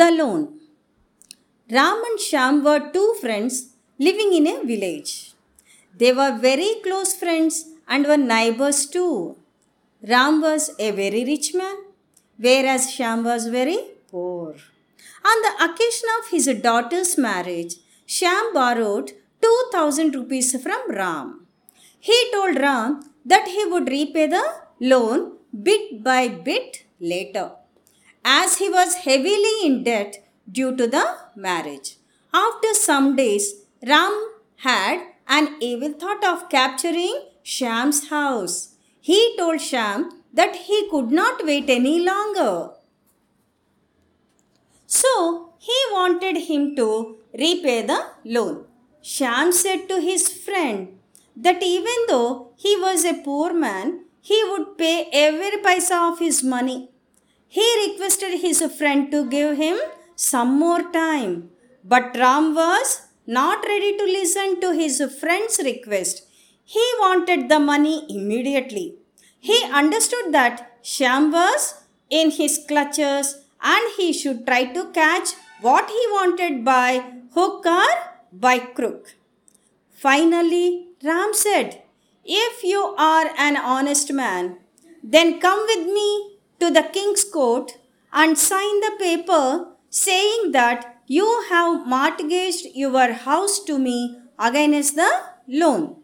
The Loan Ram and Sham were two friends living in a village. They were very close friends and were neighbors too. Ram was a very rich man, whereas Sham was very poor. On the occasion of his daughter's marriage, Sham borrowed 2000 rupees from Ram. He told Ram that he would repay the loan bit by bit later, as he was heavily in debt due to the marriage. After some days, Ram had an evil thought of capturing Sham's house. He told Sham that he could not wait any longer. So he wanted him to repay the loan. Sham said to his friend that even though he was a poor man, he would pay every paisa of his money. He requested his friend to give him some more time. But Ram was not ready to listen to his friend's request. He wanted the money immediately. He understood that Shyam was in his clutches and he should try to catch what he wanted by hook or by crook. Finally, Ram said, If you are an honest man, then come with me to the king's court and sign the paper saying that you have mortgaged your house to me against the loan.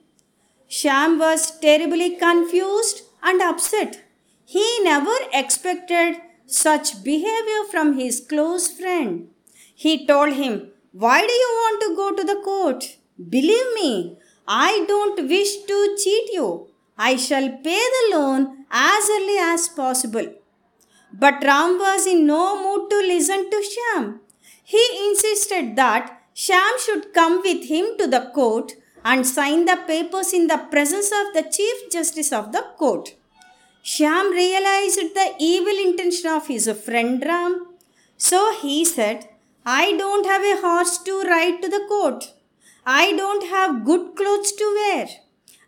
Sham was terribly confused and upset. He never expected such behavior from his close friend. He told him, Why do you want to go to the court? Believe me, I don't wish to cheat you. I shall pay the loan as early as possible. But Ram was in no mood to listen to Shyam. He insisted that Shyam should come with him to the court and sign the papers in the presence of the Chief Justice of the court. Shyam realized the evil intention of his friend Ram. So he said, I don't have a horse to ride to the court. I don't have good clothes to wear.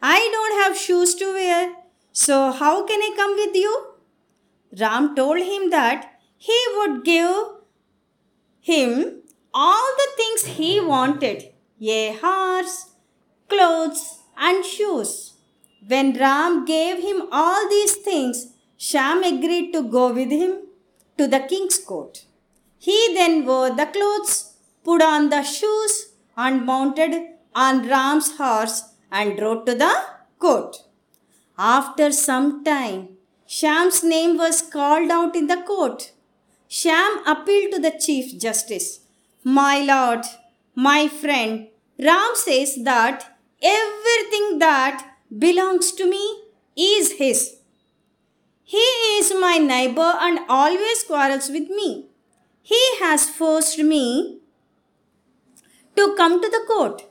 I don't have shoes to wear. So how can I come with you? Ram told him that he would give him all the things he wanted a horse, clothes, and shoes. When Ram gave him all these things, Sham agreed to go with him to the king's court. He then wore the clothes, put on the shoes, and mounted on Ram's horse and rode to the court. After some time, Shyam's name was called out in the court. Sham appealed to the Chief Justice. My lord, my friend, Ram says that everything that belongs to me is his. He is my neighbor and always quarrels with me. He has forced me to come to the court.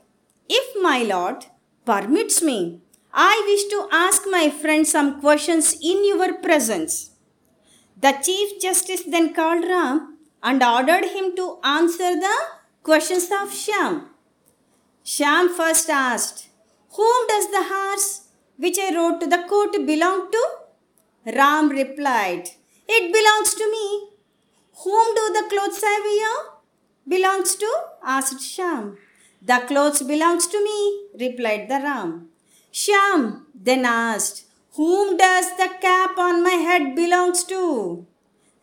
If my lord permits me, I wish to ask my friend some questions in your presence. The Chief Justice then called Ram and ordered him to answer the questions of Shyam. Shyam first asked, Whom does the horse which I rode to the court belong to? Ram replied, It belongs to me. Whom do the clothes I wear? Belongs to? asked Shyam. The clothes belongs to me, replied the Ram. Shyam then asked, Whom does the cap on my head belongs to?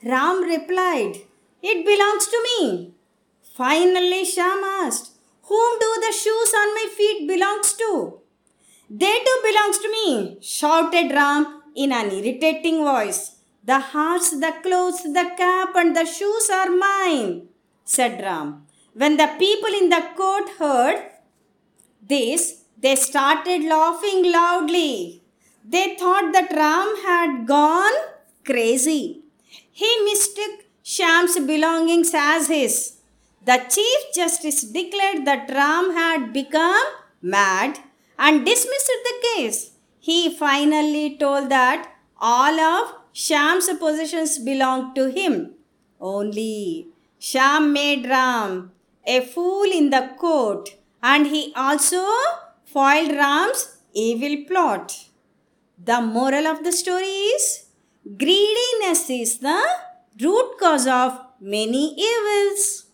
Ram replied, It belongs to me. Finally Shyam asked, Whom do the shoes on my feet belongs to? They too belongs to me, shouted Ram in an irritating voice. The horse, the clothes, the cap and the shoes are mine, said Ram. When the people in the court heard this, they started laughing loudly. They thought that Ram had gone crazy. He mistook Sham's belongings as his. The Chief Justice declared that Ram had become mad and dismissed the case. He finally told that all of Sham's possessions belonged to him. Only Sham made Ram a fool in the court and he also foiled Ram's evil plot. The moral of the story is greediness is the root cause of many evils.